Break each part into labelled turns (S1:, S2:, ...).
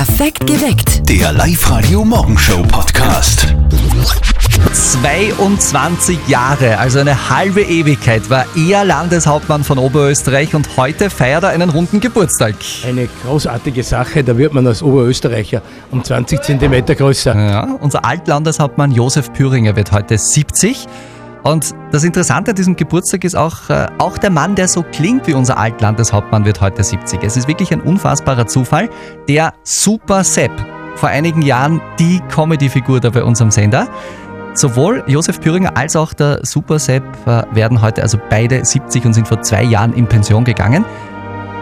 S1: Perfekt geweckt.
S2: Der Live-Radio Morgenshow Podcast.
S3: 22 Jahre, also eine halbe Ewigkeit, war er Landeshauptmann von Oberösterreich und heute feiert er einen runden Geburtstag.
S4: Eine großartige Sache, da wird man als Oberösterreicher um 20 Zentimeter größer.
S3: Ja, unser Altlandeshauptmann Josef Püringer wird heute 70. Und das Interessante an diesem Geburtstag ist auch, äh, auch der Mann, der so klingt wie unser Altlandeshauptmann, wird heute 70. Es ist wirklich ein unfassbarer Zufall. Der Super Sepp, vor einigen Jahren die Comedy-Figur da bei unserem Sender. Sowohl Josef Püringer als auch der Super Sepp äh, werden heute also beide 70 und sind vor zwei Jahren in Pension gegangen.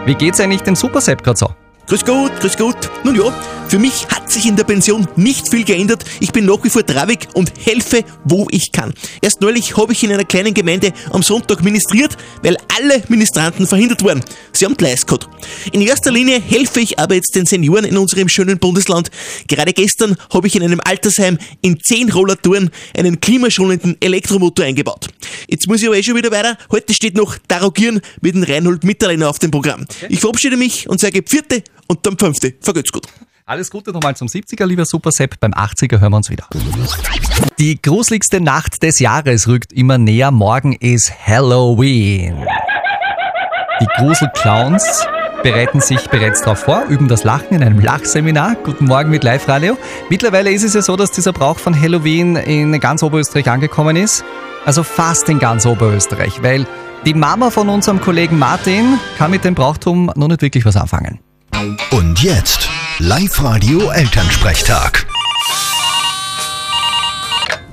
S3: Wie geht's eigentlich dem Super Sepp gerade so?
S5: Grüß Gott, grüß Gott. Nun ja, für mich hat sich in der Pension nicht viel geändert. Ich bin nach wie vor traurig und helfe, wo ich kann. Erst neulich habe ich in einer kleinen Gemeinde am Sonntag ministriert, weil alle Ministranten verhindert waren. Sie haben Gleis gehabt. In erster Linie helfe ich aber jetzt den Senioren in unserem schönen Bundesland. Gerade gestern habe ich in einem Altersheim in 10 Rollatoren einen klimaschonenden Elektromotor eingebaut. Jetzt muss ich aber eh schon wieder weiter. Heute steht noch Darogieren mit dem Reinhold Mitterlehner auf dem Programm. Ich verabschiede mich und sage Vierte und dann Fünfte. Vergeht's gut.
S3: Alles Gute nochmal zum 70er, lieber Super Sepp. Beim 80er hören wir uns wieder. Die gruseligste Nacht des Jahres rückt immer näher. Morgen ist Halloween. Die Gruselclowns bereiten sich bereits darauf vor, üben das Lachen in einem Lachseminar. Guten Morgen mit Live-Radio. Mittlerweile ist es ja so, dass dieser Brauch von Halloween in ganz Oberösterreich angekommen ist. Also fast in ganz Oberösterreich, weil die Mama von unserem Kollegen Martin kann mit dem Brauchtum noch nicht wirklich was anfangen.
S2: Und jetzt Live-Radio Elternsprechtag.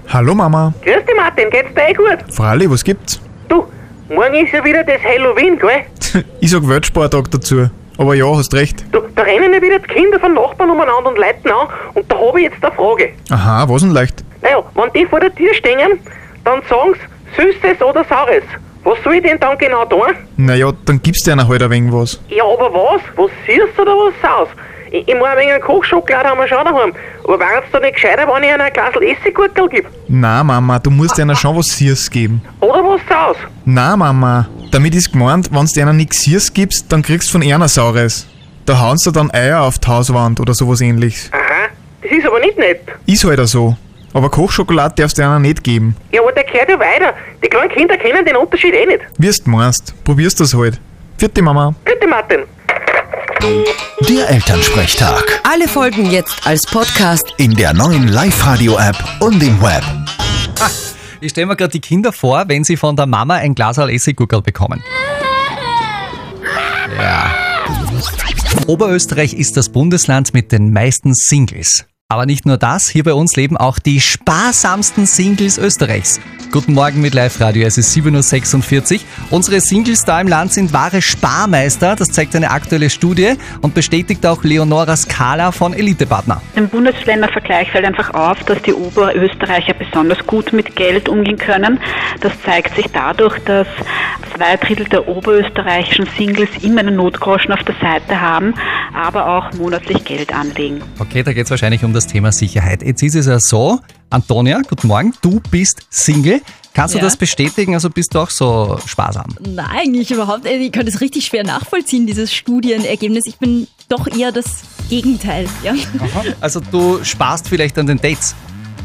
S6: Hallo Mama.
S7: Grüß dich Martin, geht's dir eh gut?
S6: Fralli, was gibt's?
S7: Du, morgen ist ja wieder das Halloween, gell?
S6: Ich sag Weltsporttag dazu. Aber ja, hast recht.
S7: Du, da rennen ja wieder die Kinder von Nachbarn umeinander und leiten an und da habe ich jetzt eine Frage.
S6: Aha, was denn leicht?
S7: Naja, wenn die vor der Tür stehen, dann sagen sie Süßes oder Saures. Was soll ich denn dann genau tun?
S6: Naja, dann gibst du einer halt ein wenig was.
S7: Ja, aber was? Was süß oder was saus? Ich, ich meine, ein wenig Kochschokolade haben wir schon daheim. Aber wäre es da nicht gescheiter, wenn ich einer ein Glas Essiggurkel gebe?
S6: Na Mama, du musst einer schon was Siers geben.
S7: Oder was saus?
S6: Na Mama, damit ist gemeint, wenn du einer nix Siers gibst, dann kriegst du von einer Saures. Da hauen sie dann Eier auf die Hauswand oder sowas ähnliches.
S7: Aha, das ist aber nicht nett.
S6: Ist halt auch so. Aber Kochschokolade darfst du einer nicht geben.
S7: Ja, aber der gehört ja weiter. Die kleinen Kinder kennen den Unterschied eh nicht.
S6: Wirst meinst, probierst das halt. Vierte Mama.
S7: Bitte Martin.
S2: Der Elternsprechtag.
S1: Alle Folgen jetzt als Podcast.
S2: In der neuen Live-Radio-App und im Web.
S3: Ich stelle mir gerade die Kinder vor, wenn sie von der Mama ein Glas Essiggurkel bekommen. Ja. Oberösterreich ist das Bundesland mit den meisten Singles. Aber nicht nur das, hier bei uns leben auch die sparsamsten Singles Österreichs. Guten Morgen mit Live-Radio, es ist 7.46 Uhr. Unsere Singles da im Land sind wahre Sparmeister, das zeigt eine aktuelle Studie und bestätigt auch Leonora Scala von Elitepartner.
S8: Im Bundesländervergleich fällt einfach auf, dass die Oberösterreicher besonders gut mit Geld umgehen können. Das zeigt sich dadurch, dass zwei Drittel der oberösterreichischen Singles immer einen Notgroschen auf der Seite haben, aber auch monatlich Geld anlegen.
S3: Okay, da geht es wahrscheinlich um das Thema Sicherheit. Jetzt ist es ja so, Antonia, guten Morgen, du bist Single. Kannst du
S9: Ja.
S3: das bestätigen? Also bist du auch so sparsam?
S9: Nein, eigentlich überhaupt nicht. Ich kann das richtig schwer nachvollziehen, dieses Studienergebnis. Ich bin doch eher das Gegenteil. Ja,
S3: Also du sparst vielleicht an den Dates.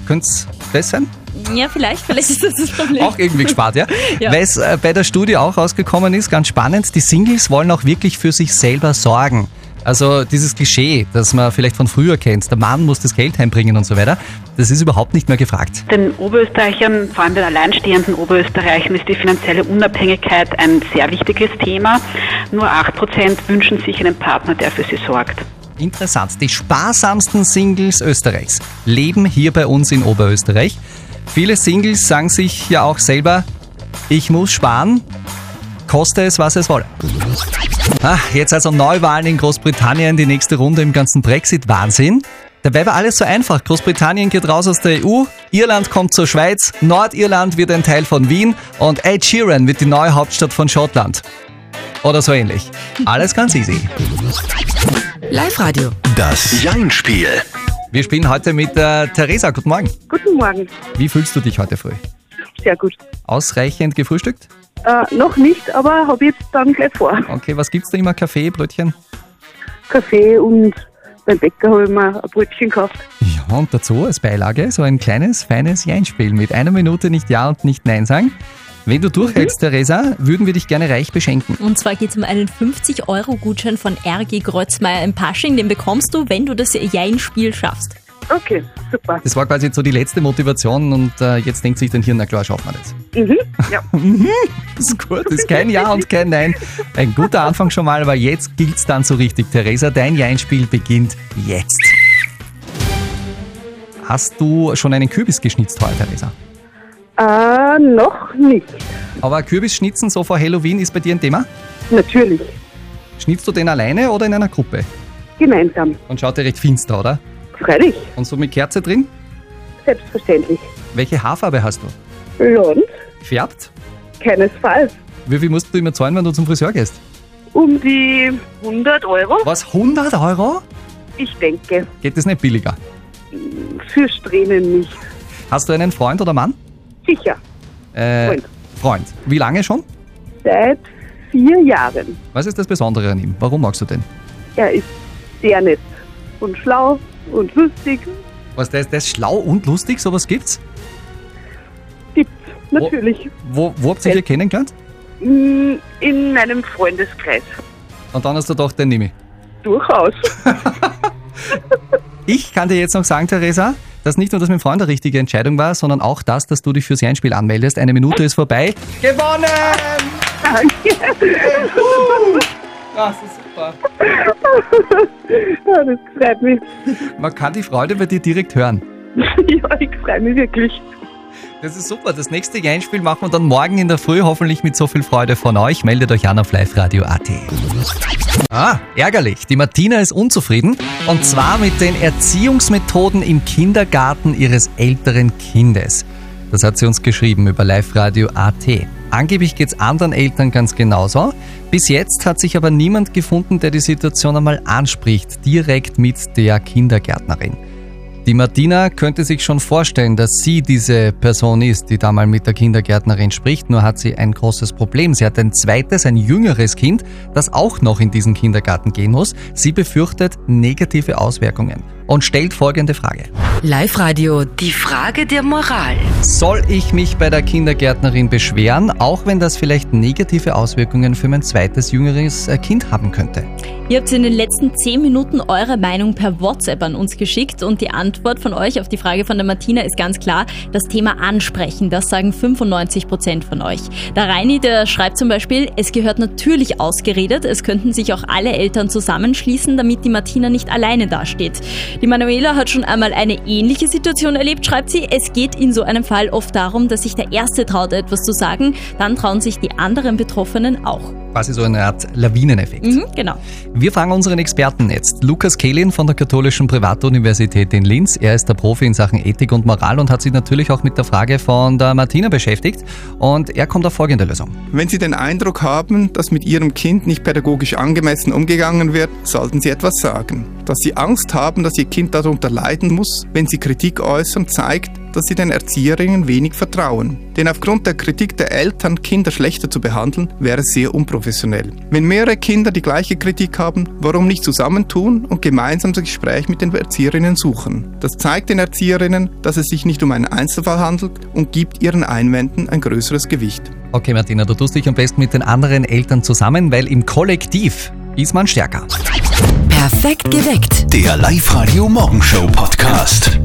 S3: Könnte das sein?
S9: ja vielleicht, vielleicht ist das das Problem.
S3: Auch irgendwie gespart, ja?
S9: Ja.
S3: Weil es äh, bei der Studie auch rausgekommen ist, ganz spannend, die Singles wollen auch wirklich für sich selber sorgen. Also dieses Klischee, das man vielleicht von früher kennt, der Mann muss das Geld heimbringen und so weiter, das ist überhaupt nicht mehr gefragt.
S8: Den Oberösterreichern, vor allem den alleinstehenden Oberösterreichern, ist die finanzielle Unabhängigkeit ein sehr wichtiges Thema. Nur 8% wünschen sich einen Partner, der für sie sorgt.
S3: Interessant, die sparsamsten Singles Österreichs leben hier bei uns in Oberösterreich. Viele Singles sagen sich ja auch selber, ich muss sparen, koste es, was es wolle. Ah, jetzt also Neuwahlen in Großbritannien, die nächste Runde im ganzen Brexit-Wahnsinn. Dabei war alles so einfach. Großbritannien geht raus aus der EU, Irland kommt zur Schweiz, Nordirland wird ein Teil von Wien und Ed Sheeran wird die neue Hauptstadt von Schottland. Oder so ähnlich. Alles ganz easy.
S1: Live-Radio.
S2: Das Jein-Spiel.
S3: Wir spielen heute mit äh, Theresa. Guten Morgen.
S10: Guten Morgen.
S3: Wie fühlst du dich heute früh?
S10: Sehr gut.
S3: Ausreichend gefrühstückt?
S10: Äh, noch nicht, aber habe jetzt dann gleich vor.
S3: Okay, was gibt's da immer? Kaffee, Brötchen?
S10: Kaffee und beim Bäcker habe ich mir ein Brötchen gekauft.
S3: Ja, und dazu als Beilage so ein kleines, feines Jeinspiel mit einer Minute nicht Ja und nicht Nein sagen. Wenn du durchhältst, Theresa, würden wir dich gerne reich beschenken.
S9: Und zwar geht es um einen 50-Euro-Gutschein von RG Kreuzmeier in Pasching. Den bekommst du, wenn du das Jein-Spiel schaffst.
S10: Okay, super.
S3: Das war quasi so die letzte Motivation und äh, jetzt denkt sich dein Hirn, na klar, schaffen wir das.
S10: Mhm, ja.
S3: Das ist gut, das ist kein Ja und kein Nein. Ein guter Anfang schon mal, aber jetzt gilt's dann so richtig. Theresa, dein Jeinspiel beginnt jetzt. Hast du schon einen Kürbis geschnitzt heute, Theresa?
S10: Äh, noch nicht.
S3: Aber Kürbisschnitzen so vor Halloween ist bei dir ein Thema?
S10: Natürlich.
S3: Schnitzt du den alleine oder in einer Gruppe?
S10: Gemeinsam.
S3: Und schaut dir recht finster, oder?
S10: Freilich.
S3: Und so mit Kerze drin?
S10: Selbstverständlich.
S3: Welche Haarfarbe hast du?
S10: Blond?
S3: Gefärbt?
S10: Keinesfalls.
S3: Wie viel musst du immer zahlen, wenn du zum Friseur gehst?
S10: Um die 100 Euro?
S3: Was, 100 Euro?
S10: Ich denke.
S3: Geht das nicht billiger?
S10: Für Strähnen nicht.
S3: Hast du einen Freund oder Mann?
S10: Sicher.
S3: Äh,
S10: Freund.
S3: Freund. Wie lange schon?
S10: Seit vier Jahren.
S3: Was ist das Besondere an ihm? Warum magst du den?
S10: Er ist sehr nett und schlau und lustig.
S3: Was, der ist, der ist schlau und lustig, sowas gibt's?
S10: Gibt's, natürlich.
S3: Wo, wo habt ihr dich kennengelernt?
S10: Mm, In einem Freundeskreis.
S3: Und dann hast du gedacht, den nehme ich.
S10: Durchaus.
S3: Ich kann dir jetzt noch sagen, Theresa, dass nicht nur das mit dem Freund eine richtige Entscheidung war, sondern auch das, dass du dich fürs Einspiel anmeldest. Eine Minute ist vorbei. Gewonnen!
S10: Danke.
S3: Das ist super.
S10: Ja, das freut mich.
S3: Man kann die Freude bei dir direkt hören.
S10: Ja, ich freue mich wirklich.
S3: Das ist super. Das nächste Einspiel machen wir dann morgen in der Früh, hoffentlich mit so viel Freude von euch. Meldet euch an auf liveradio.at. Ah, ärgerlich. Die Martina ist unzufrieden. Und zwar mit den Erziehungsmethoden im Kindergarten ihres älteren Kindes. Das hat sie uns geschrieben über liveradio.at. Angeblich geht's anderen Eltern ganz genauso. Bis jetzt hat sich aber niemand gefunden, der die Situation einmal anspricht, direkt mit der Kindergärtnerin. Die Martina könnte sich schon vorstellen, dass sie diese Person ist, die da mal mit der Kindergärtnerin spricht, nur hat sie ein großes Problem. Sie hat ein zweites, ein jüngeres Kind, das auch noch in diesen Kindergarten gehen muss. Sie befürchtet negative Auswirkungen und stellt folgende Frage.
S1: Live-Radio, die Frage der Moral.
S3: Soll ich mich bei der Kindergärtnerin beschweren, auch wenn das vielleicht negative Auswirkungen für mein zweites jüngeres äh, Kind haben könnte?
S9: Ihr habt in den letzten 10 Minuten eure Meinung per WhatsApp an uns geschickt und die Antwort von euch auf die Frage von der Martina ist ganz klar, das Thema ansprechen, das sagen 95 Prozent von euch. Der Reini, der schreibt zum Beispiel, es gehört natürlich ausgeredet, es könnten sich auch alle Eltern zusammenschließen, damit die Martina nicht alleine dasteht. Die Manuela hat schon einmal eine ähnliche Situation erlebt, schreibt sie, es geht in so einem Fall oft darum, dass sich der Erste traut, etwas zu sagen, dann trauen sich die anderen Betroffenen auch.
S3: Quasi so eine Art Lawineneffekt.
S9: Mhm, genau.
S3: Wir fragen unseren Experten jetzt. Lukas Kehlin von der Katholischen Privatuniversität in Linz. Er ist der Profi in Sachen Ethik und Moral und hat sich natürlich auch mit der Frage von der Martina beschäftigt. Und er kommt auf folgende Lösung.
S11: Wenn Sie den Eindruck haben, dass mit Ihrem Kind nicht pädagogisch angemessen umgegangen wird, sollten Sie etwas sagen. Dass Sie Angst haben, dass Ihr Kind darunter leiden muss, wenn Sie Kritik äußern, zeigt, dass Sie den Erzieherinnen wenig vertrauen. Denn aufgrund der Kritik der Eltern, Kinder schlechter zu behandeln, wäre sehr unprofessionell. Wenn mehrere Kinder die gleiche Kritik haben, warum nicht zusammentun und gemeinsam das Gespräch mit den Erzieherinnen suchen? Das zeigt den Erzieherinnen, dass es sich nicht um einen Einzelfall handelt und gibt ihren Einwänden ein größeres Gewicht.
S3: Okay, Martina, du tust dich am besten mit den anderen Eltern zusammen, weil im Kollektiv ist man stärker.
S1: Perfekt geweckt.
S2: Der Live-Radio Morgenshow Podcast.